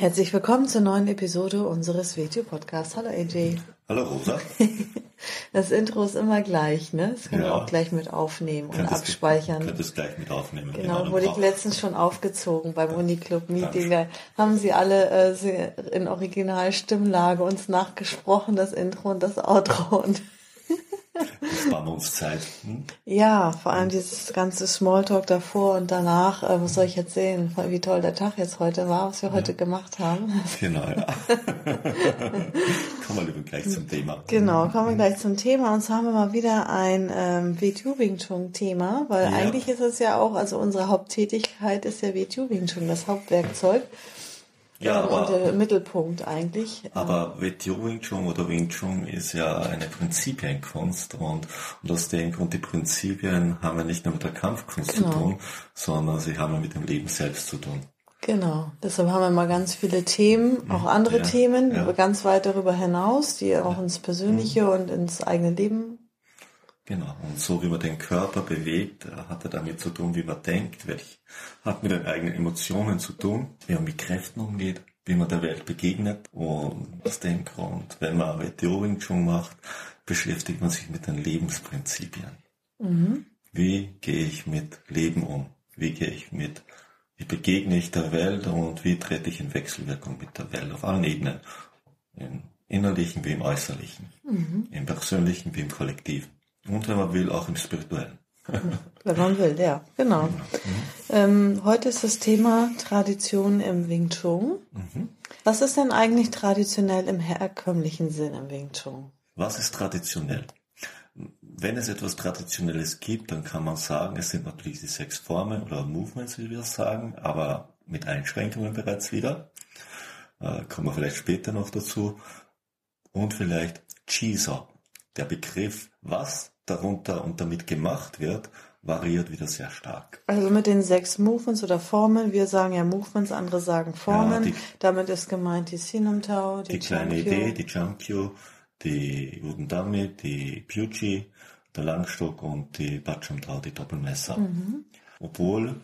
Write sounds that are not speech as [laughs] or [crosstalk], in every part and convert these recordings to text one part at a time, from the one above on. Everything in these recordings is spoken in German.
Herzlich willkommen zur neuen Episode unseres Video-Podcasts. Hallo AJ. Hallo Rosa. [laughs] Das Intro ist immer gleich, ne? Das können ja. wir auch gleich mit aufnehmen und abspeichern. Könnt es gleich mit aufnehmen. Genau, genau wurde ich letztens schon aufgezogen beim Uniclub-Meeting. Da haben sie alle äh, in Originalstimmlage uns nachgesprochen, das Intro und das Outro. Und [laughs] Spannungszeit. Hm? Ja, vor allem dieses ganze Smalltalk davor und danach. Äh, was soll ich erzählen? Wie toll der Tag jetzt heute war, was wir ja. heute gemacht haben. Genau, ja. [laughs] kommen wir lieber gleich zum Thema. Genau, kommen wir gleich zum Thema. Und zwar haben wir mal wieder ein ähm, WTU Wing Chun Thema, weil ja. eigentlich ist es ja auch, also unsere Haupttätigkeit ist ja WTU Wing Chun, das Hauptwerkzeug. Ja, aber, und der Mittelpunkt eigentlich. Aber WTO Wing Chun oder Wing Chun ist ja eine Prinzipienkunst und, und aus dem Grund die Prinzipien haben wir nicht nur mit der Kampfkunst genau. zu tun, sondern sie haben mit dem Leben selbst zu tun. Genau, deshalb haben wir mal ganz viele Themen, auch andere ja, Themen, ja. ganz weit darüber hinaus, die auch ins Persönliche mhm. und ins eigene Leben Genau, und so wie man den Körper bewegt, hat er damit zu tun, wie man denkt, welch, hat mit den eigenen Emotionen zu tun, wie man mit Kräften umgeht, wie man der Welt begegnet. Und aus dem Grund, wenn man WTO Wing Chun macht, beschäftigt man sich mit den Lebensprinzipien. Mhm. Wie gehe ich mit Leben um? Wie gehe ich mit, wie begegne ich der Welt und wie trete ich in Wechselwirkung mit der Welt auf allen Ebenen? Im innerlichen wie im äußerlichen, mhm. im persönlichen wie im kollektiven. Und wenn man will, auch im Spirituellen. wenn man will, ja, genau. Mhm. Ähm, heute ist das Thema Tradition im Wing Chun. Mhm. Was ist denn eigentlich traditionell im herkömmlichen Sinn im Wing Chun? Was ist traditionell? Wenn es etwas Traditionelles gibt, dann kann man sagen, es sind natürlich die sechs Formen oder Movements, wie wir sagen, aber mit Einschränkungen bereits wieder. Äh, kommen wir vielleicht später noch dazu. Und vielleicht Chisa, der Begriff, was darunter und damit gemacht wird, variiert wieder sehr stark. Also mit den sechs Movements oder Formen, wir sagen ja Movements, andere sagen Formen. Ja, die, Damit ist gemeint die Sinumtau, die, die kleine Idee, die Chankyo, die Udendami, die Pyuchi, der Langstock und die Bachumtau, die Doppelmesser. Mhm. Obwohl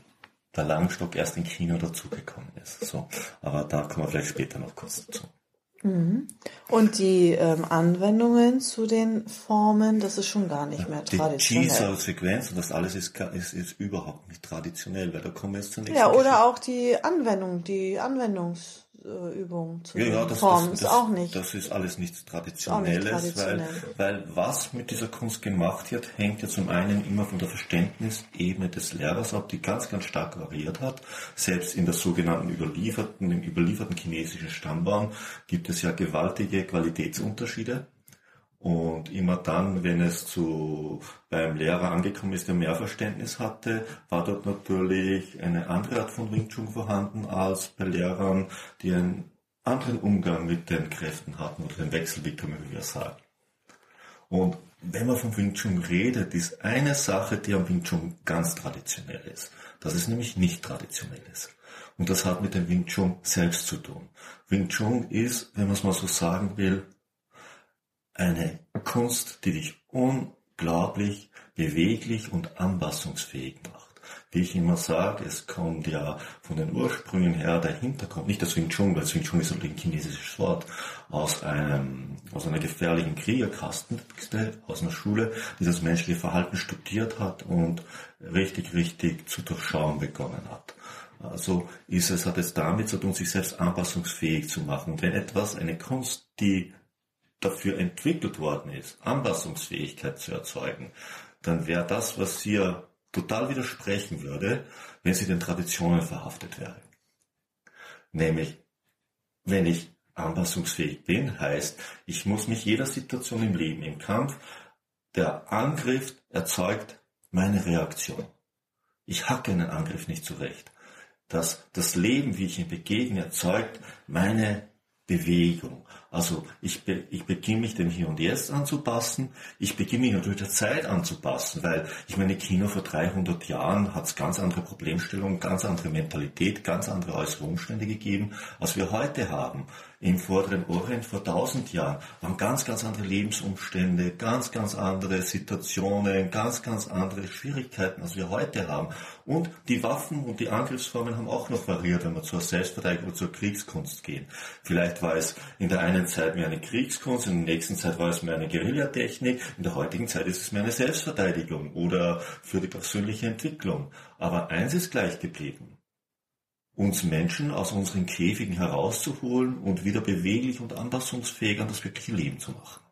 der Langstock erst in China dazugekommen ist. So, aber da kommen wir vielleicht später noch kurz dazu. Mhm. Und die ähm, Anwendungen zu den Formen, das ist schon gar nicht mehr traditionell. Die G-Sequenz und das alles ist, ist, ist überhaupt nicht traditionell, weil da kommen wir jetzt zunächst. Ja, oder auch die Anwendung, die Anwendungs Übung zu ja, ja, das, Formen. Das, das, ist auch nicht. Das ist alles nichts Traditionelles, nicht traditionell. weil, weil was mit dieser Kunst gemacht wird, hängt ja zum einen immer von der Verständnisebene des Lehrers ab, die ganz, ganz stark variiert hat. Selbst in der sogenannten überlieferten, im überlieferten chinesischen Stammbaum gibt es ja gewaltige Qualitätsunterschiede. Und immer dann, wenn es zu beim Lehrer angekommen ist, der mehr Verständnis hatte, war dort natürlich eine andere Art von Wing Chun vorhanden als bei Lehrern, die einen anderen Umgang mit den Kräften hatten oder den Wechselwirkung, wie wir sagen. Und wenn man von Wing Chun redet, ist eine Sache, die am Wing Chun ganz traditionell ist, dass es nämlich nicht traditionell ist. Und das hat mit dem Wing Chun selbst zu tun. Wing Chun ist, wenn man es mal so sagen will, eine Kunst, die dich unglaublich beweglich und anpassungsfähig macht. Wie ich immer sage, es kommt ja von den Ursprüngen her der Hintergrund, nicht das Wing Chun, weil Wing Chun ist ein chinesisches Wort, aus einem, aus einer gefährlichen Kriegerkaste, aus einer Schule, die das menschliche Verhalten studiert hat und richtig, richtig zu durchschauen begonnen hat. Also ist es, hat es damit zu tun, sich selbst anpassungsfähig zu machen. Und wenn etwas, eine Kunst, die dafür entwickelt worden ist, Anpassungsfähigkeit zu erzeugen, dann wäre das, was hier total widersprechen würde, wenn sie den Traditionen verhaftet wäre. Nämlich, wenn ich anpassungsfähig bin, heißt, ich muss mich jeder Situation im Leben, im Kampf, der Angriff erzeugt meine Reaktion. Ich hacke einen Angriff nicht zurecht. Das, das Leben, wie ich ihm begegne, erzeugt meine Bewegung. Also ich, be, ich beginne mich dem Hier und Jetzt anzupassen. Ich beginne mich natürlich der Zeit anzupassen, weil ich meine, Kino vor 300 Jahren hat es ganz andere Problemstellungen, ganz andere Mentalität, ganz andere äußere Umstände gegeben, als wir heute haben im vorderen Orient vor tausend Jahren waren ganz, ganz andere Lebensumstände, ganz, ganz andere Situationen, ganz, ganz andere Schwierigkeiten, als wir heute haben. Und die Waffen und die Angriffsformen haben auch noch variiert, wenn wir zur Selbstverteidigung oder zur Kriegskunst gehen. Vielleicht war es in der einen Zeit mehr eine Kriegskunst, in der nächsten Zeit war es mehr eine Guerillatechnik, in der heutigen Zeit ist es mehr eine Selbstverteidigung oder für die persönliche Entwicklung. Aber eins ist gleich geblieben uns Menschen aus unseren Käfigen herauszuholen und wieder beweglich und anpassungsfähig an das wirkliche Leben zu machen.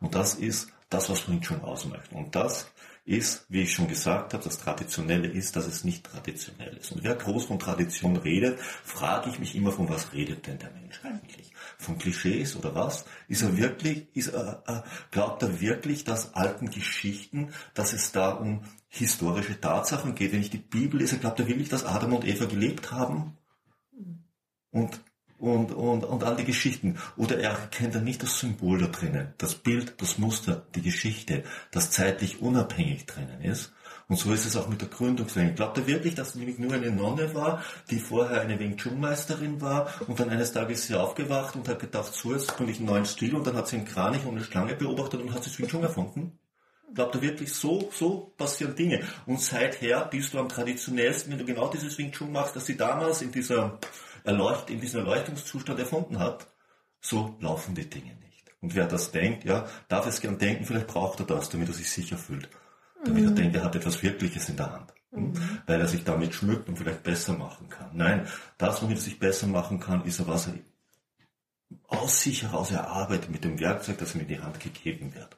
Und das ist das, was Wing Chun ausmacht. Und das ist, wie ich schon gesagt habe, das Traditionelle ist, dass es nicht traditionell ist. Und wer groß von Tradition redet, frage ich mich immer, von was redet denn der Mensch eigentlich? Von Klischees oder was? Ist er wirklich, ist er, äh, glaubt er wirklich, dass alten Geschichten, dass es da um historische Tatsachen geht. Wenn ich die Bibel lese, glaubt er wirklich, dass Adam und Eva gelebt haben? Und, und, und, und all die Geschichten. Oder er erkennt dann nicht das Symbol da drinnen, das Bild, das Muster, die Geschichte, das zeitlich unabhängig drinnen ist. Und so ist es auch mit der Gründungslegende. Glaubt er wirklich, dass nämlich nur eine Nonne war, die vorher eine Wing Chun Meisterin war und dann eines Tages sie aufgewacht und hat gedacht, so jetzt bin ich einen neuen Stil und dann hat sie einen Kranich und eine Schlange beobachtet und hat sie Wing Chun erfunden? Glaubt er wirklich, so, so passieren Dinge. Und seither bist du am traditionellsten, wenn du genau dieses Wing Chun machst, das sie damals in dieser Erleucht, in diesem Erleuchtungszustand erfunden hat. So laufen die Dinge nicht. Und wer das denkt, ja, darf es gern denken, vielleicht braucht er das, damit er sich sicher fühlt. Damit mhm. er denkt, er hat etwas Wirkliches in der Hand. Mhm. Weil er sich damit schmückt und vielleicht besser machen kann. Nein, das, womit er sich besser machen kann, ist was er aus sich heraus erarbeitet mit dem Werkzeug, das ihm in die Hand gegeben wird.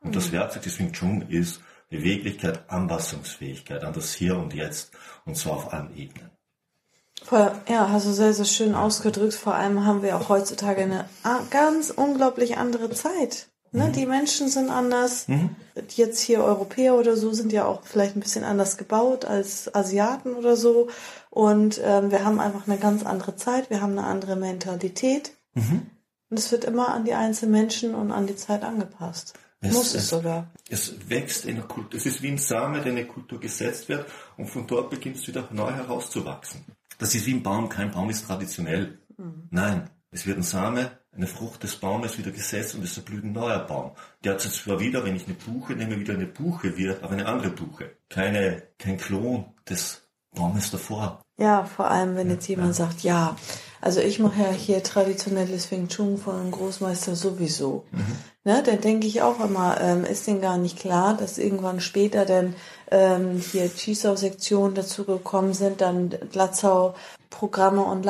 Und das Werkzeug des Wing Chun ist Beweglichkeit, Anpassungsfähigkeit an das Hier und Jetzt und zwar auf allen Ebenen. Ja, hast du sehr, sehr schön ausgedrückt. Vor allem haben wir auch heutzutage eine ganz unglaublich andere Zeit. Ne? Mhm. Die Menschen sind anders. Mhm. Jetzt hier Europäer oder so sind ja auch vielleicht ein bisschen anders gebaut als Asiaten oder so. Und ähm, wir haben einfach eine ganz andere Zeit. Wir haben eine andere Mentalität. Mhm. Und es wird immer an die einzelnen Menschen und an die Zeit angepasst. Es, Muss es, sogar. Es wächst in der Kultur. Es ist wie ein Same, der in eine Kultur gesetzt wird und von dort beginnt es wieder neu herauszuwachsen. Das ist wie ein Baum. Kein Baum ist traditionell. Mhm. Nein. Es wird ein Same, eine Frucht des Baumes wieder gesetzt und es erblüht ein neuer Baum. Der hat jetzt zwar wieder, wenn ich eine Buche nehme, wieder eine Buche wird, aber eine andere Buche. Keine, kein Klon des Baumes davor. Ja, vor allem, wenn jetzt jemand sagt, ja, also ich mache ja hier traditionelles Wing Chun von einem Großmeister sowieso. Mhm. Ne, dann denke ich auch immer, ähm, ist denn gar nicht klar, dass irgendwann später denn ähm, hier Chisau-Sektionen dazu gekommen sind, dann Glatzau Programme und,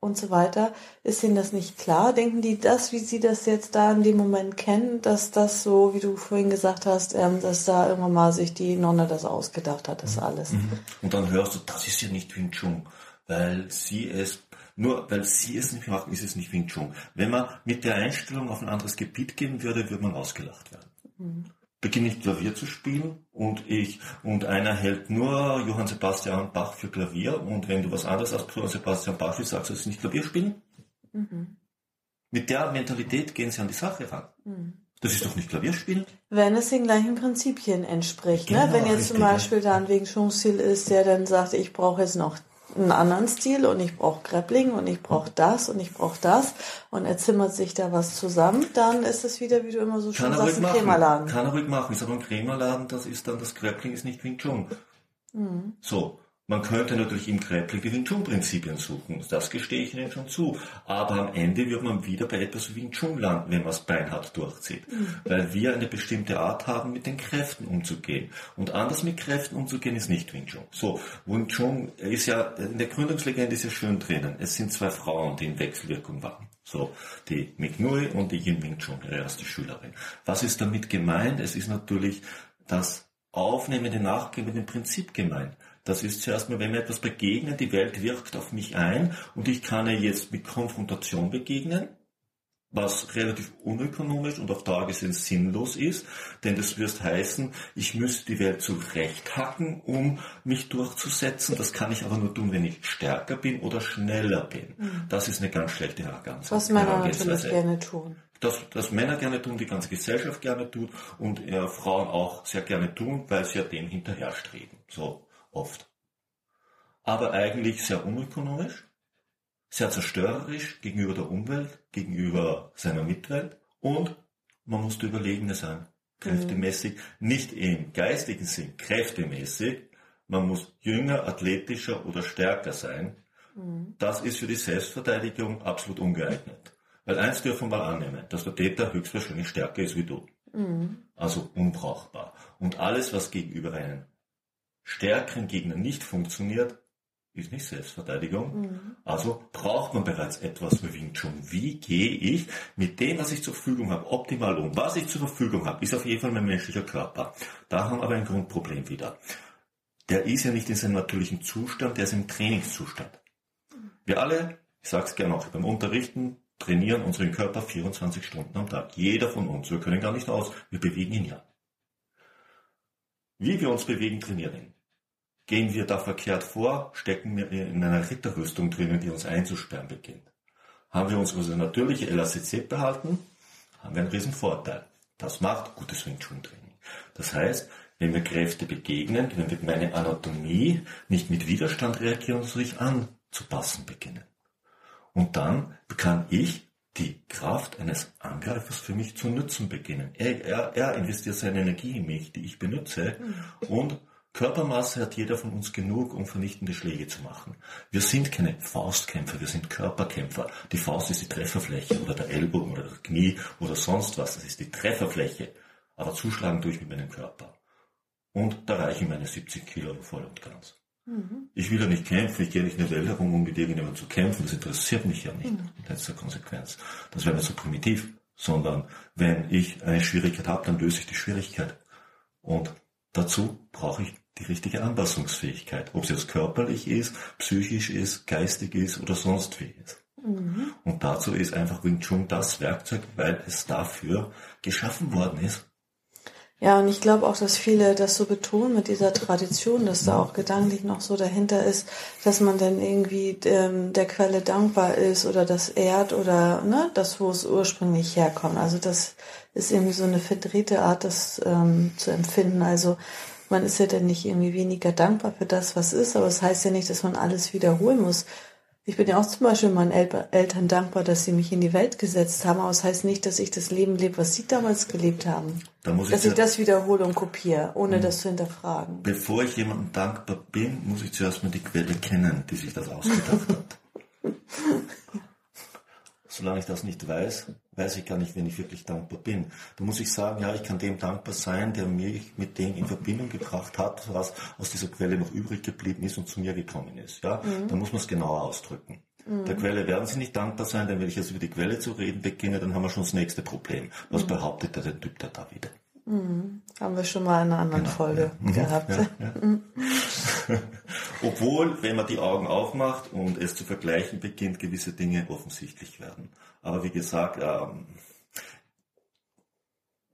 und so weiter. Ist Ihnen das nicht klar? Denken die das, wie Sie das jetzt da in dem Moment kennen, dass das so, wie du vorhin gesagt hast, ähm, dass da irgendwann mal sich die Nonne das ausgedacht hat, das mhm. alles? Mhm. Und dann hörst du, das ist ja nicht Wing Chun, weil sie es nur weil sie es nicht machen, ist es nicht Wing Chun. Wenn man mit der Einstellung auf ein anderes Gebiet gehen würde, würde man ausgelacht werden. Mhm beginne ich Klavier zu spielen und ich und einer hält nur Johann Sebastian Bach für Klavier und wenn du was anderes als Johann Sebastian Bach willst, sagst du, es ist nicht Klavier spielen. Mhm. Mit der Mentalität gehen sie an die Sache ran. Mhm. Das ist doch nicht Klavierspielen. Wenn es den gleichen Prinzipien entspricht. Ne? Genau, ne? Wenn jetzt zum Beispiel da ein Wegen Schwungstil ist, der dann sagt, ich brauche jetzt noch einen anderen Stil und ich brauche Grappling und ich brauche das und ich brauche das und er zimmert sich da was zusammen, dann ist es wieder, wie du immer so schön sagst, ein Krämerladen. Kann er ruhig machen, ist aber ein Krämerladen, das ist dann, das Grappling ist nicht Wing Chun. Mhm. So. Man könnte natürlich im Grappling die Wing Chun Prinzipien suchen, das gestehe ich Ihnen schon zu. Aber am Ende wird man wieder bei etwas Wing Chun landen, wenn man es beinhart durchzieht. Mhm. Weil wir eine bestimmte Art haben, mit den Kräften umzugehen. Und anders mit Kräften umzugehen ist nicht Wing Chun. So, Wing Chun ist ja, in der Gründungslegende ist ja schön drinnen. Es sind zwei Frauen, die in Wechselwirkung waren. So, die Nui und die Yin Wing Chun, ihre erste Schülerin. Was ist damit gemeint? Es ist natürlich das aufnehmende, nachgebende Prinzip gemeint. Das ist zuerst mal, wenn mir etwas begegnet, die Welt wirkt auf mich ein und ich kann ihr jetzt mit Konfrontation begegnen was relativ unökonomisch und auf Dauer gesehen sinnlos ist, denn das wirst heißen, ich müsste die Welt zurechthacken, um mich durchzusetzen. Das kann ich aber nur tun, wenn ich stärker bin oder schneller bin. Mhm. Das ist eine ganz schlechte Herangehensweise. Was Männer natürlich gerne tun. Das, das Männer gerne tun, die ganze Gesellschaft gerne tut und äh, Frauen auch sehr gerne tun, weil sie ja dem hinterherstreben. So oft. Aber eigentlich sehr unökonomisch sehr zerstörerisch gegenüber der Umwelt, gegenüber seiner Mitwelt und man muss der Überlegene sein, kräftemäßig, mhm. nicht im geistigen Sinn, kräftemäßig, man muss jünger, athletischer oder stärker sein. Mhm. Das ist für die Selbstverteidigung absolut ungeeignet. Weil eins dürfen wir mal annehmen, dass der Täter höchstwahrscheinlich stärker ist wie du. Mhm. Also unbrauchbar. Und alles, was gegenüber einem stärkeren Gegner nicht funktioniert, ist nicht Selbstverteidigung. Mhm. Also braucht man bereits etwas für Wing Chun. Wie gehe ich mit dem, was ich zur Verfügung habe, optimal um? Was ich zur Verfügung habe, ist auf jeden Fall mein menschlicher Körper. Da haben wir aber ein Grundproblem wieder. Der ist ja nicht in seinem natürlichen Zustand, der ist im Trainingszustand. Wir alle, ich sage es gerne auch beim Unterrichten, trainieren unseren Körper 24 Stunden am Tag. Jeder von uns. Wir können gar nicht aus. Wir bewegen ihn ja. Wie wir uns bewegen, trainieren. Gehen wir da verkehrt vor, stecken wir in einer Ritterrüstung drinnen, die uns einzusperren beginnt. Haben wir unsere natürliche Elastizität behalten, haben wir einen riesen Vorteil. Das macht gutes Wing Chun Training. Das heißt, wenn wir Kräfte begegnen, wenn wir meine Anatomie nicht mit Widerstand reagieren, sondern sich anzupassen beginnen. Und dann kann ich die Kraft eines Angreifers für mich zu nutzen beginnen. Er, er, er investiert seine Energie in mich, die ich benutze, mhm. und Körpermasse hat jeder von uns genug, um vernichtende Schläge zu machen. Wir sind keine Faustkämpfer, wir sind Körperkämpfer. Die Faust ist die Trefferfläche oder der Ellbogen oder das Knie oder sonst was. Das ist die Trefferfläche. Aber zuschlagen durch mit meinem Körper. Und da reichen meine 70 Kilo voll und ganz. Mhm. Ich will ja nicht kämpfen, ich gehe nicht in der Welt herum, um mit irgendjemandem zu kämpfen. Das interessiert mich ja nicht mhm. in letzter Konsequenz. Das wäre mir so primitiv. Sondern wenn ich eine Schwierigkeit habe, dann löse ich die Schwierigkeit. Und dazu brauche ich die richtige Anpassungsfähigkeit, ob es jetzt körperlich ist, psychisch ist, geistig ist oder sonst wie ist. Mhm. Und dazu ist einfach Wing Chun das Werkzeug, weil es dafür geschaffen worden ist. Ja, und ich glaube auch, dass viele das so betonen mit dieser Tradition, dass da auch gedanklich noch so dahinter ist, dass man dann irgendwie ähm, der Quelle dankbar ist oder das ehrt oder ne, das, wo es ursprünglich herkommt. Also das ist irgendwie so eine verdrehte Art, das ähm, zu empfinden. Also man ist ja dann nicht irgendwie weniger dankbar für das, was ist, aber es das heißt ja nicht, dass man alles wiederholen muss. Ich bin ja auch zum Beispiel meinen Eltern dankbar, dass sie mich in die Welt gesetzt haben, aber es das heißt nicht, dass ich das Leben lebe, was sie damals gelebt haben. Da muss dass ich, ich das wiederhole und kopiere, ohne mhm. das zu hinterfragen. Bevor ich jemandem dankbar bin, muss ich zuerst mal die Quelle kennen, die sich das ausgedacht hat. [laughs] Solange ich das nicht weiß, weiß ich gar nicht, wenn ich wirklich dankbar bin. Da muss ich sagen, ja, ich kann dem dankbar sein, der mich mit dem in Verbindung gebracht hat, was aus dieser Quelle noch übrig geblieben ist und zu mir gekommen ist. Ja, mhm. da muss man es genauer ausdrücken. Mhm. Der Quelle werden Sie nicht dankbar sein, denn wenn ich jetzt über die Quelle zu reden beginne, dann haben wir schon das nächste Problem. Was mhm. behauptet der, Typ da, da wieder? Mhm. Haben wir schon mal in einer anderen genau, Folge ja. Mhm. gehabt. Ja, ja. [laughs] [laughs] Obwohl, wenn man die Augen aufmacht und es zu vergleichen beginnt, gewisse Dinge offensichtlich werden. Aber wie gesagt, ähm,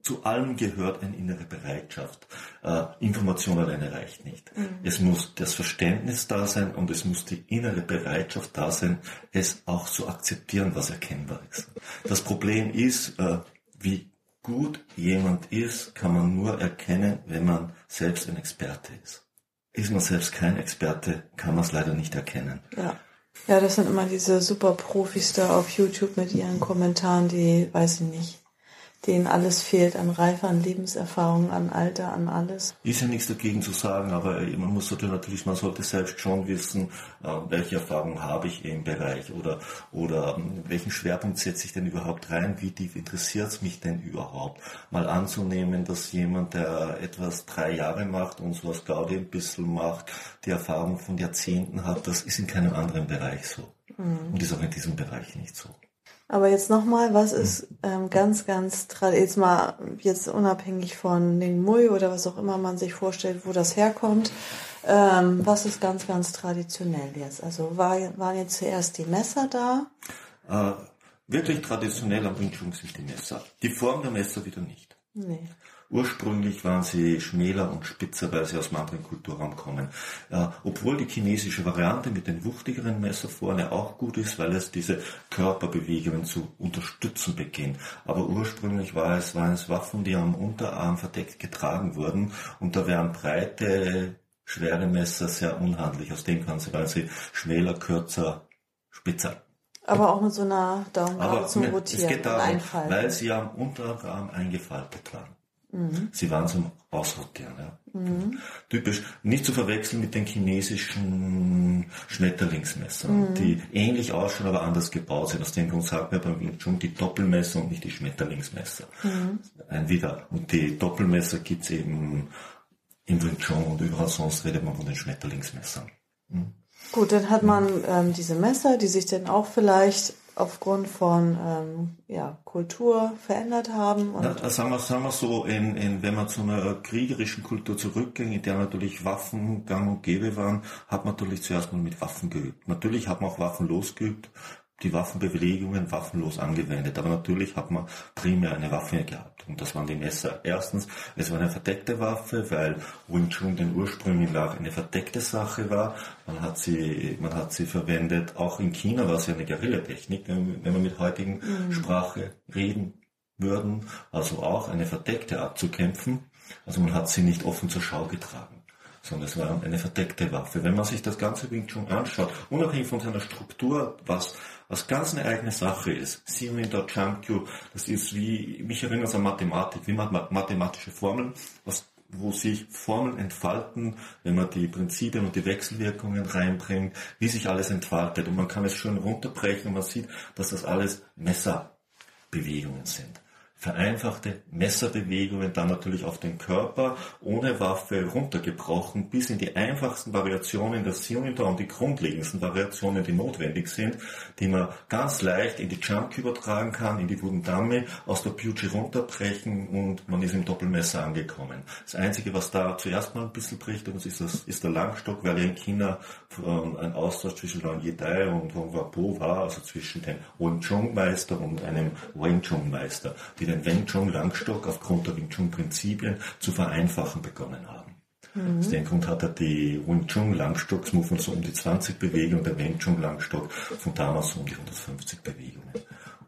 zu allem gehört eine innere Bereitschaft. Äh, Information alleine reicht nicht. Mhm. Es muss das Verständnis da sein und es muss die innere Bereitschaft da sein, es auch zu akzeptieren, was erkennbar ist. Das Problem ist, äh, wie gut jemand ist, kann man nur erkennen, wenn man selbst ein Experte ist. Ist man selbst kein Experte, kann man es leider nicht erkennen. Ja. Ja, das sind immer diese super Profis da auf YouTube mit ihren Kommentaren, die, weiß ich nicht, denen alles fehlt an Reife, an Lebenserfahrung, an Alter, an alles. Ist ja nichts dagegen zu sagen, aber man muss natürlich, man sollte selbst schon wissen, äh, welche Erfahrungen habe ich im Bereich oder, oder ähm, welchen Schwerpunkt setze ich denn überhaupt rein, wie tief interessiert es mich denn überhaupt? Mal anzunehmen, dass jemand, der etwas drei Jahre macht und so was Gaudi ein bisschen macht, die Erfahrung von Jahrzehnten hat, das ist in keinem anderen Bereich so. Mhm. Und ist auch in diesem Bereich nicht so. Aber jetzt nochmal, was ist ähm, ganz, ganz, jetzt mal, jetzt unabhängig von den Mui oder was auch immer man sich vorstellt, wo das herkommt, ähm, was ist ganz, ganz traditionell jetzt? Also war, waren jetzt zuerst die Messer da? Äh, Wirklich traditionell am Wing Chun sind die Messer. Die Form der Messer wieder nicht. Nee. Ursprünglich waren sie schmäler und spitzer, weil sie aus einem anderen Kulturraum kommen. Äh, obwohl die chinesische Variante mit den wuchtigeren Messer vorne auch gut ist, weil es diese Körperbewegungen zu unterstützen beginnt. Aber ursprünglich war es, waren es Waffen, die am Unterarm verdeckt getragen wurden und da wären breite, schwere Messer sehr unhandlich. Aus dem kann sie, weil sie schmäler, kürzer, spitzer. Aber auch mit so einer Daumen zum Rotieren es geht darum, weil sie am Unterarm eingefaltet waren. Mhm. Sie waren zum Ausrotieren. Ja. Mhm. Typisch, nicht zu verwechseln mit den chinesischen Schmetterlingsmessern, mhm. die ähnlich ausschauen, aber anders gebaut sind. Aus dem Grund sagt man beim Wing Chun die Doppelmesser und nicht die Schmetterlingsmesser. Mhm. Ein wieder. Und die Doppelmesser gibt's eben im Wing Chun und überall sonst redet man von den Schmetterlingsmessern. Mhm. Gut, dann hat man ähm, diese Messer, die sich dann auch vielleicht aufgrund von ähm, ja, Kultur verändert haben? Und Na, sagen, wir, sagen wir so, in, in, wenn man zu einer kriegerischen Kultur zurückging, in der natürlich Waffen gang und gäbe waren, hat man natürlich zuerst mal mit Waffen geübt. Natürlich hat man auch Waffen losgeübt, die Waffenbewegungen waffenlos angewendet. Aber natürlich hat man primär eine Waffe gehabt. Und das waren die Messer. Erstens, es war eine verdeckte Waffe, weil Wing Chun den Ursprüngen nach eine verdeckte Sache war. Man hat sie, man hat sie verwendet. Auch in China war es ja eine Guerillatechnik, wenn wir mit heutigen mhm. Sprache reden würden. Also auch eine verdeckte abzukämpfen. Also man hat sie nicht offen zur Schau getragen sondern es war eine verdeckte Waffe. Wenn man sich das ganze Wing Chun anschaut, unabhängig von seiner Struktur, was was ganz eine eigene Sache ist. Siemens der Chankyu, das ist wie, mich erinnert es an Mathematik, wie mathematische Formeln, was wo sich Formeln entfalten, wenn man die Prinzipien und die Wechselwirkungen reinbringt, wie sich alles entfaltet. Und man kann es schön runterbrechen und man sieht, dass das alles Messerbewegungen sind vereinfachte Messerbewegungen dann natürlich auf den Körper ohne Waffe runtergebrochen bis in die einfachsten Variationen der Cylinder und die grundlegendsten Variationen, die notwendig sind, die man ganz leicht in die Jump übertragen kann, in die Wudendame, aus der Pucci runterbrechen und man ist im Doppelmesser angekommen. Das Einzige, was da zuerst mal ein bisschen bricht, und ist, das, ist der Langstock, weil in China ein Austausch zwischen Wang Yedai und Hong Wapo war, also zwischen dem Wing Chun Meister und einem Wing Chun Meister, die den Wing Chun Langstock aufgrund der Wing Chun Prinzipien zu vereinfachen begonnen haben. Mhm. Aus dem Grund hat er die Wing Chun Langstocks-Movement so um die 20 Bewegungen, der Wing Chun Langstock von damals so um die 150 Bewegungen.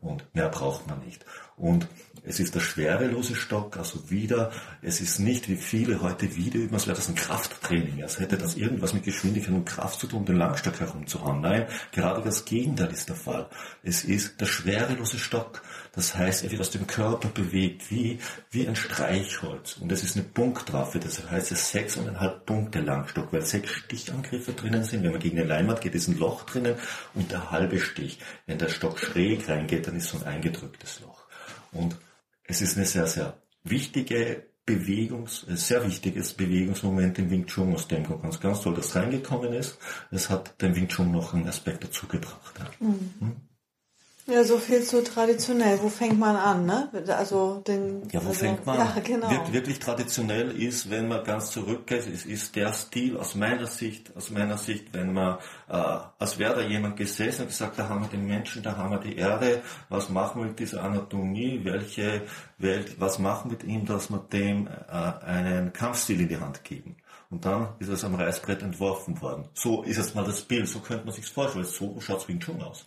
Und mehr braucht man nicht. Und es ist der schwerelose Stock, also wieder, es ist nicht wie viele heute wieder üben, als wäre das ein Krafttraining, als hätte das irgendwas mit Geschwindigkeit und Kraft zu tun, den Langstock herumzuhauen. Nein, gerade das Gegenteil ist der Fall. Es ist der schwerelose Stock. Das heißt, er wird aus dem Körper bewegt, wie, wie ein Streichholz. Und es ist eine Punktwaffe, das heißt, es ist sechseinhalb Punkte Langstock, weil sechs Stichangriffe drinnen sind. Wenn man gegen eine Leinwand geht, ist ein Loch drinnen und der halbe Stich. Wenn der Stock schräg reingeht, dann ist so ein eingedrücktes Loch. Und es ist eine sehr, sehr wichtige Bewegungs, sehr wichtiges Bewegungsmoment im Wing Chun, aus dem ganz, ganz toll, dass reingekommen ist. Es hat dem Wing Chun noch einen Aspekt dazugebracht. Ja. Mhm. Hm? Ja, so viel zu traditionell. Wo fängt man an, ne? Also den. Ja, wo also, fängt man an? Ja, genau. Wir, wirklich traditionell ist, wenn man ganz zurückgeht, ist, ist der Stil aus meiner Sicht, aus meiner Sicht, wenn man, äh, als wäre da jemand gesessen und gesagt, da haben wir den Menschen, da haben wir die Erde, was machen wir mit dieser Anatomie, welche Welt, was machen wir mit ihm, dass wir dem äh, einen Kampfstil in die Hand geben. Und dann ist es am Reißbrett entworfen worden. So ist jetzt mal das Bild, so könnte man sich vorstellen. So schaut es Wing Chun aus.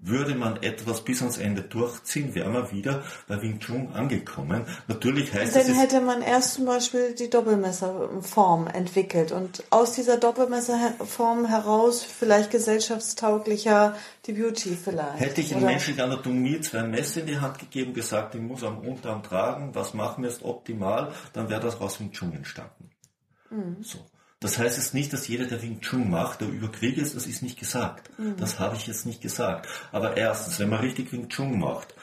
Würde man etwas bis ans Ende durchziehen, wäre man wieder bei Wing Chun angekommen. Natürlich heißt Dann hätte man erst zum Beispiel die Doppelmesserform entwickelt und aus dieser Doppelmesserform heraus vielleicht gesellschaftstauglicher die Beauty vielleicht. Hätte ich in menschlicher Anatomie zwei Messer in die Hand gegeben, gesagt, ich muss am Unterarm tragen, was machen wir jetzt optimal, dann wäre das aus Wing Chun entstanden. Mhm. So. Das heißt jetzt nicht, dass jeder, der Wing Chun macht, der über Krieg ist, das ist nicht gesagt. Mhm. Das habe ich jetzt nicht gesagt. Aber erstens, wenn man richtig Wing Chun macht,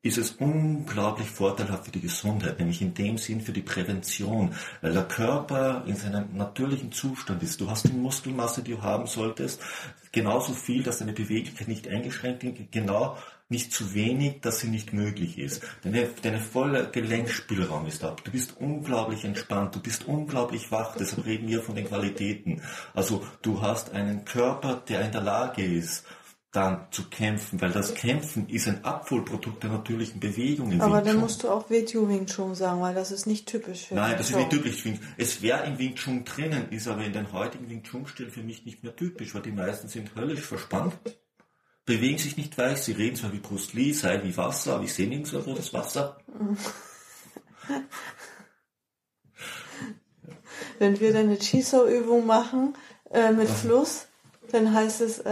ist es unglaublich vorteilhaft für die Gesundheit, nämlich in dem Sinn für die Prävention, weil der Körper in seinem natürlichen Zustand ist. Du hast die Muskelmasse, die du haben solltest, genauso viel, dass deine Beweglichkeit nicht eingeschränkt ist, genau nicht zu wenig, dass sie nicht möglich ist. Deine, deine volle Gelenkspielraum ist ab. Du bist unglaublich entspannt, du bist unglaublich wach, deshalb reden wir von den Qualitäten. Also du hast einen Körper, der in der Lage ist, dann zu kämpfen, weil das Kämpfen ist ein Abfolprodukt der natürlichen Bewegung im Aber dann musst du auch Wing Chun sagen, weil das ist nicht typisch für Nein, das ist nicht typisch. Es wäre im Wing Chun drinnen, ist aber in den heutigen Wing Chun Stilen für mich nicht mehr typisch, weil die meisten sind höllisch verspannt, bewegen sich nicht weich, sie reden zwar wie Bruce Lee, sei wie Wasser, aber ich sehe nirgends so das Wasser. [laughs] Wenn wir dann eine Chiso-Übung machen äh, mit Fluss, dann heißt es, äh,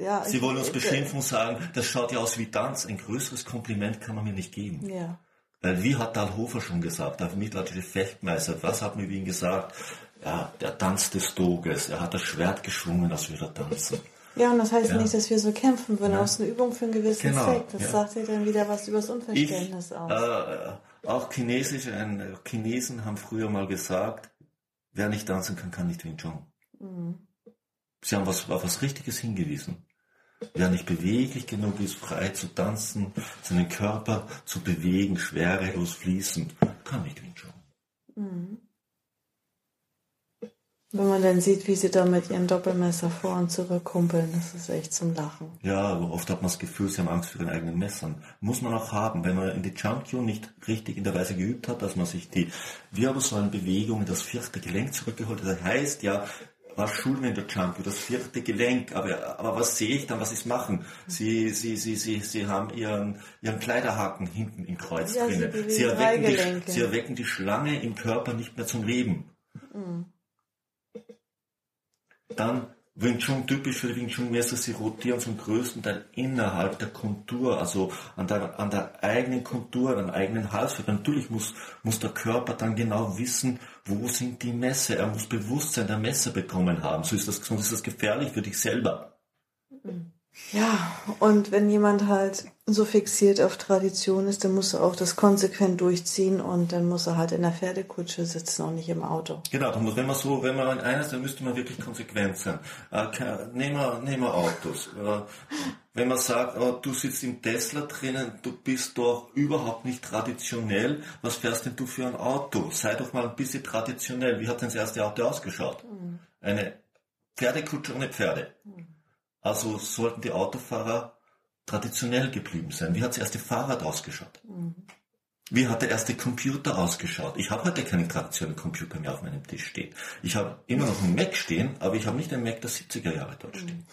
ja. Sie wollen uns beschimpfen und sagen, das schaut ja aus wie Tanz. Ein größeres Kompliment kann man mir nicht geben. Ja. Weil wie hat Dalhofer schon gesagt, der mittelalterliche Fechtmeister, was hat mir wie ihn gesagt? Ja, der Tanz des Doges, er hat das Schwert geschwungen, als würde er tanzen. Ja, und das heißt ja. nicht, dass wir so kämpfen würden, ja. aus einer Übung für einen gewissen genau. Zweck. Das ja. sagt ja dann wieder was über das Unverständnis ich, aus. Äh, auch chinesische, äh, Chinesen haben früher mal gesagt, wer nicht tanzen kann, kann nicht Wing Chun. Mhm. Sie haben was, auf was Richtiges hingewiesen. Wer nicht beweglich genug ist, frei zu tanzen, seinen Körper zu bewegen, schwerelos fließend, kann nicht Wing Chun. Mhm. Wenn man dann sieht, wie sie da mit ihren Doppelmesser vor und zurück kumpeln, das ist echt zum Lachen. Ja, aber oft hat man das Gefühl, sie haben Angst vor ihren eigenen Messern. Muss man auch haben, wenn man in die Junkio nicht richtig in der Weise geübt hat, dass man sich die Wirbelsäulenbewegung in das vierte Gelenk zurückgeholt hat. Das heißt ja, war Schulen in der Jumpio, das vierte Gelenk, aber, aber was sehe ich dann, was sie machen? Sie, sie, sie, sie, sie haben ihren, ihren Kleiderhaken hinten im Kreuz ja, drinnen. Sie, sie, erwecken die, sie erwecken die Schlange im Körper nicht mehr zum Leben. Mhm. Dann Wing Chun, typisch für Wing Chun Meister, sie rotieren zum größten Teil innerhalb der Kontur, also an der, an der eigenen Kontur, an der eigenen Halswirbel. Natürlich muss, muss der Körper dann genau wissen, wo sind die Messer. Er muss Bewusstsein der Messer bekommen haben. So ist das, sonst ist das gefährlich für dich selber. Ja, und wenn jemand halt so fixiert auf Tradition ist, dann muss er auch das konsequent durchziehen und dann muss er halt in der Pferdekutsche sitzen und nicht im Auto. Genau, wenn man so, wenn man eines, dann müsste man wirklich konsequent sein. Äh, nehmen, wir, nehmen wir Autos. Äh, wenn man sagt, oh, du sitzt im Tesla drinnen, du bist doch überhaupt nicht traditionell, was fährst denn du für ein Auto? Sei doch mal ein bisschen traditionell. Wie hat denn das erste Auto ausgeschaut? Mhm. Eine Pferdekutsche ohne Pferde. Mhm. Also sollten die Autofahrer traditionell geblieben sein. Wie hat das erste Fahrrad ausgeschaut? Mhm. Wie hat der erste Computer ausgeschaut? Ich habe heute keinen traditionellen Computer mehr auf meinem Tisch stehen. Ich habe immer noch einen Mac stehen, aber ich habe nicht einen Mac der 70er Jahre dort stehen.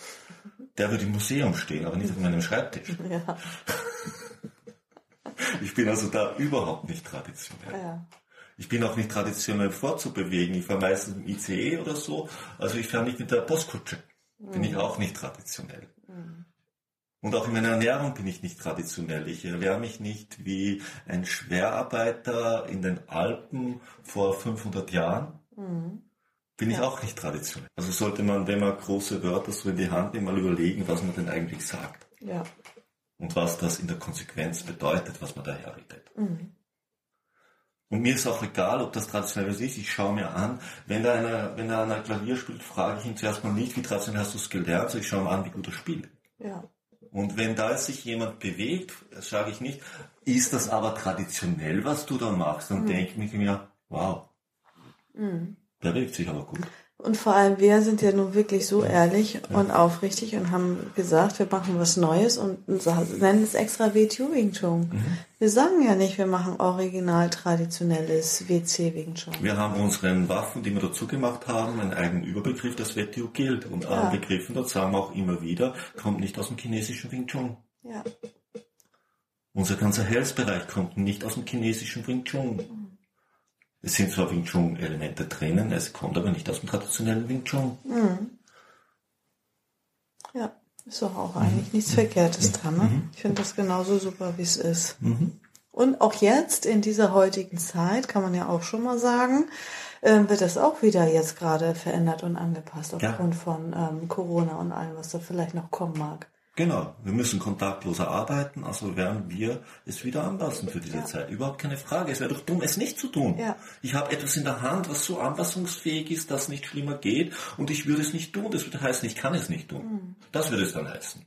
Der wird im Museum stehen, aber nicht auf meinem Schreibtisch. [laughs] Ja. [laughs] Ich bin also da überhaupt nicht traditionell. Ja. Ich bin auch nicht traditionell vorzubewegen. Ich fahre meistens im ICE oder so. Also ich fahre nicht mit der Postkutsche bin ich auch nicht traditionell. Und auch in meiner Ernährung bin ich nicht traditionell. Ich ernähre mich nicht wie ein Schwerarbeiter in den Alpen vor 500 Jahren. Mhm. Bin ja. ich auch nicht traditionell. Also sollte man, wenn man große Wörter so in die Hand nimmt, mal überlegen, was man denn eigentlich sagt. Ja. Und was das in der Konsequenz bedeutet, was man daher redet. Mhm. Und mir ist auch egal, ob das traditionell ist. Ich schaue mir an, wenn da einer, wenn da einer Klavier spielt, frage ich ihn zuerst mal nicht, wie traditionell hast du es gelernt, sondern ich schaue mir an, wie gut er spielt. Ja. Und wenn da sich jemand bewegt, sage ich nicht, ist das aber traditionell, was du da machst? Dann mhm. denke ich mir, wow, mhm. der bewegt sich aber gut. Und vor allem wir sind ja nun wirklich so ehrlich ja. und aufrichtig und haben gesagt, wir machen was Neues und nennen es extra WTO Wing Chun. Mhm. Wir sagen ja nicht, wir machen original traditionelles WC Wing Chun. Wir haben unseren Waffen, die wir dazu gemacht haben, einen eigenen Überbegriff, das WTO gilt. Und ja. allen Begriffen, dort sagen wir auch immer wieder, kommt nicht aus dem chinesischen Wing Chun. Ja. Unser ganzer Health-Bereich kommt nicht aus dem chinesischen Wing Chun. Mhm. Es sind zwar Wing Chun Elemente drinnen, es kommt aber nicht aus dem traditionellen Wing Chun. Mhm. Ja, ist doch auch eigentlich mhm. nichts Verkehrtes dran. Ne? Mhm. Ich finde das genauso super, wie es ist. Mhm. Und auch jetzt, in dieser heutigen Zeit, kann man ja auch schon mal sagen, äh, wird das auch wieder jetzt gerade verändert und angepasst aufgrund ja. von ähm, Corona und allem, was da vielleicht noch kommen mag. Genau, wir müssen kontaktloser arbeiten, also werden wir es wieder anpassen für diese ja. Zeit. Überhaupt keine Frage. Es wäre doch dumm, es nicht zu tun. Ja. Ich habe etwas in der Hand, was so anpassungsfähig ist, dass es nicht schlimmer geht und ich würde es nicht tun. Das würde heißen, ich kann es nicht tun. Mhm. Das würde es dann heißen.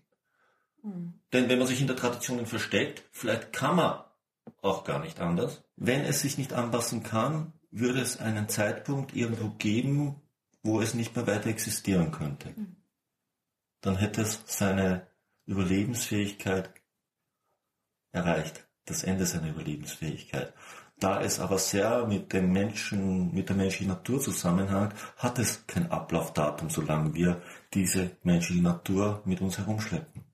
Mhm. Denn wenn man sich in der Tradition versteckt, vielleicht kann man auch gar nicht anders. Wenn es sich nicht anpassen kann, würde es einen Zeitpunkt irgendwo geben, wo es nicht mehr weiter existieren könnte. Mhm. dann hätte es seine Überlebensfähigkeit erreicht, das Ende seiner Überlebensfähigkeit. Da es aber sehr mit dem Menschen, mit der menschlichen Natur zusammenhängt, hat es kein Ablaufdatum, solange wir diese menschliche Natur mit uns herumschleppen.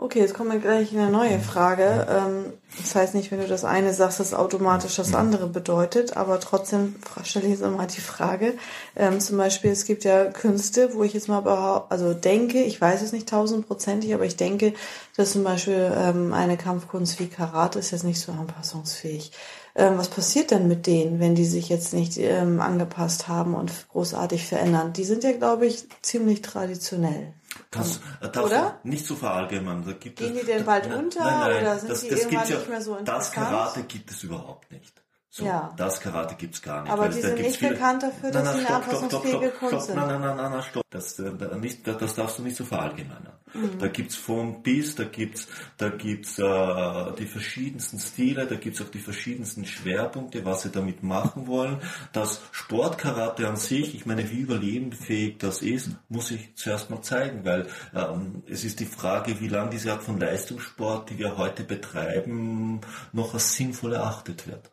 Okay, jetzt kommen wir gleich in eine neue Frage. Ähm, das heißt nicht, wenn du das eine sagst, dass automatisch das andere bedeutet, aber trotzdem stelle ich jetzt nochmal die Frage. Ähm, zum Beispiel, es gibt ja Künste, wo ich jetzt mal also denke, ich weiß es nicht tausendprozentig, aber ich denke, dass zum Beispiel ähm, eine Kampfkunst wie Karate ist jetzt nicht so anpassungsfähig. Was passiert denn mit denen, wenn die sich jetzt nicht angepasst haben und großartig verändern? Die sind ja, glaube ich, ziemlich traditionell. Das darfst oder? nicht so verallgemeinern. Da gibt Gehen es, die denn bald da, unter nein, nein, oder sind das, die das irgendwann ja, nicht mehr so interessant? Das Karate gibt es überhaupt nicht. So, ja. Das Karate gibt's gar nicht. Aber die sind nicht viele... bekannt dafür, dass sie eine anpassungsfähige Kunst sind. Nein, nein, nein, nein, nein, stopp. Das, äh, nicht, das darfst du nicht so verallgemeinern. Mhm. Da gibt's von bis, da gibt's, da gibt's äh, die verschiedensten Stile, da gibt's auch die verschiedensten Schwerpunkte, was sie damit machen wollen. Das Sportkarate an sich, ich meine, wie überlebensfähig das ist, muss ich zuerst mal zeigen, weil ähm, es ist die Frage, wie lange diese Art von Leistungssport, die wir heute betreiben, noch als sinnvoll erachtet wird.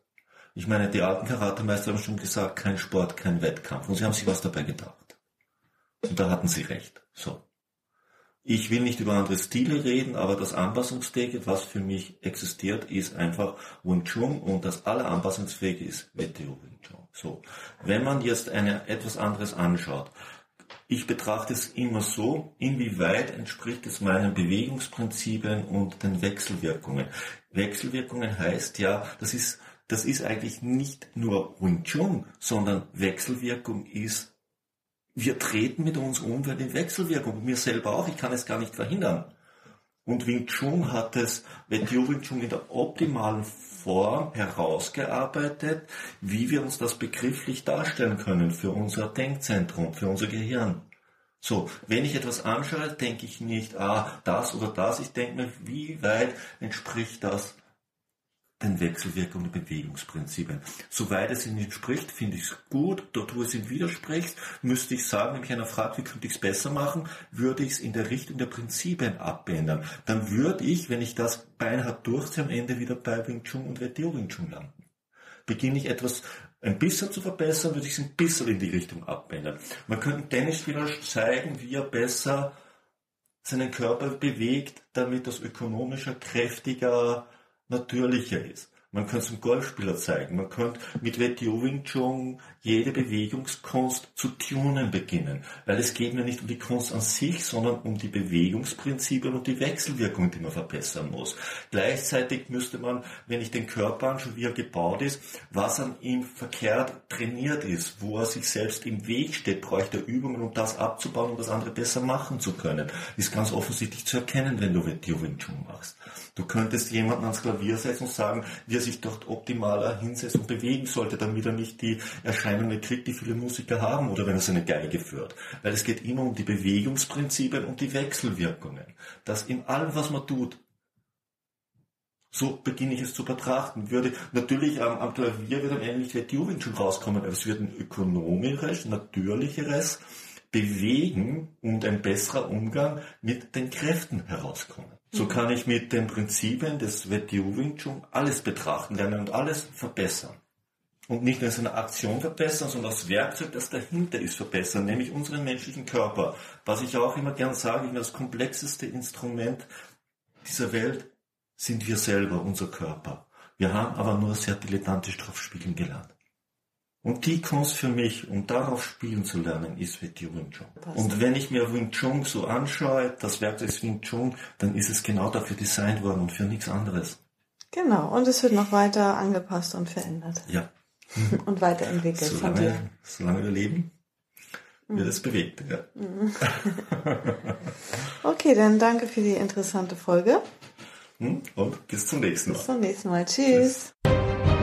Ich meine, die alten Karatemeister haben schon gesagt, kein Sport, kein Wettkampf. Und sie haben sich was dabei gedacht. Und da hatten sie recht. So. Ich will nicht über andere Stile reden, aber das Anpassungsfähige, was für mich existiert, ist einfach Wing Chun und das aller Anpassungsfähige ist WTO Wing Chun. So. Wenn man jetzt eine, etwas anderes anschaut, ich betrachte es immer so, inwieweit entspricht es meinen Bewegungsprinzipien und den Wechselwirkungen. Wechselwirkungen heißt ja, das ist das ist eigentlich nicht nur Wing Chun, sondern Wechselwirkung ist, wir treten mit uns um in Wechselwirkung, mir selber auch, ich kann es gar nicht verhindern. Und Wing Chun hat es, WTO Wing Chun in der optimalen Form herausgearbeitet, wie wir uns das begrifflich darstellen können für unser Denkzentrum, für unser Gehirn. So, wenn ich etwas anschaue, denke ich nicht, ah, das oder das, ich denke mir, wie weit entspricht das den Wechselwirkungen und Bewegungsprinzipien. Soweit es ihnen entspricht, finde ich es gut. Dort, wo es ihnen widerspricht, müsste ich sagen, wenn mich einer fragt, wie könnte ich es besser machen, würde ich es in der Richtung der Prinzipien abändern. Dann würde ich, wenn ich das beinhart durchziehe, am Ende wieder bei Wing Chun und WTO Wing Chun landen. Beginne ich etwas ein bisschen zu verbessern, würde ich es ein bisschen in die Richtung abändern. Man könnte Dennis wieder zeigen, wie er besser seinen Körper bewegt, damit das ökonomischer, kräftiger, natürlicher ist. Man könnte es einem Golfspieler zeigen. Man könnte mit Wing Chun jede Bewegungskunst zu tunen beginnen. Weil es geht mir nicht um die Kunst an sich, sondern um die Bewegungsprinzipien und die Wechselwirkung, die man verbessern muss. Gleichzeitig müsste man, wenn ich den Körper anschaue, wie er gebaut ist, was an ihm verkehrt trainiert ist, wo er sich selbst im Weg steht, bräuchte er Übungen, um das abzubauen und das andere besser machen zu können. Ist ganz offensichtlich zu erkennen, wenn du WTO Wing Chun machst. Du könntest jemanden ans Klavier setzen und sagen, wie er sich dort optimaler hinsetzen und bewegen sollte, damit er nicht die Erscheinungen kriegt, die viele Musiker haben, oder wenn er seine Geige führt. Weil es geht immer um die Bewegungsprinzipien und die Wechselwirkungen. Dass in allem, was man tut, so beginne ich es zu betrachten. Würde natürlich am, am Klavier wird am Ende nicht der Turing schon rauskommen, aber es wird ein ökonomischeres, natürlicheres Bewegen und ein besserer Umgang mit den Kräften herauskommen. So kann ich mit den Prinzipien des WTU Wing Chun alles betrachten lernen und alles verbessern. Und nicht nur seine Aktion verbessern, sondern das Werkzeug, das dahinter ist, verbessern, nämlich unseren menschlichen Körper. Was ich auch immer gern sage, das komplexeste Instrument dieser Welt sind wir selber, unser Körper. Wir haben aber nur sehr dilettantisch drauf spielen gelernt. Und die Kunst für mich, um darauf spielen zu lernen, ist Weti Wing Chun. Und wenn ich mir Wing Chun so anschaue, das Werkzeug ist Wing Chun, dann ist es genau dafür designt worden und für nichts anderes. Genau, und es wird noch weiter angepasst und verändert. Ja. [laughs] und weiterentwickelt solange, von dir. Solange wir leben, wird mhm. es bewegt. Ja. Mhm. [laughs] okay, dann danke für die interessante Folge. Hm? Und bis zum nächsten Mal. Bis zum nächsten Mal. Tschüss. Tschüss.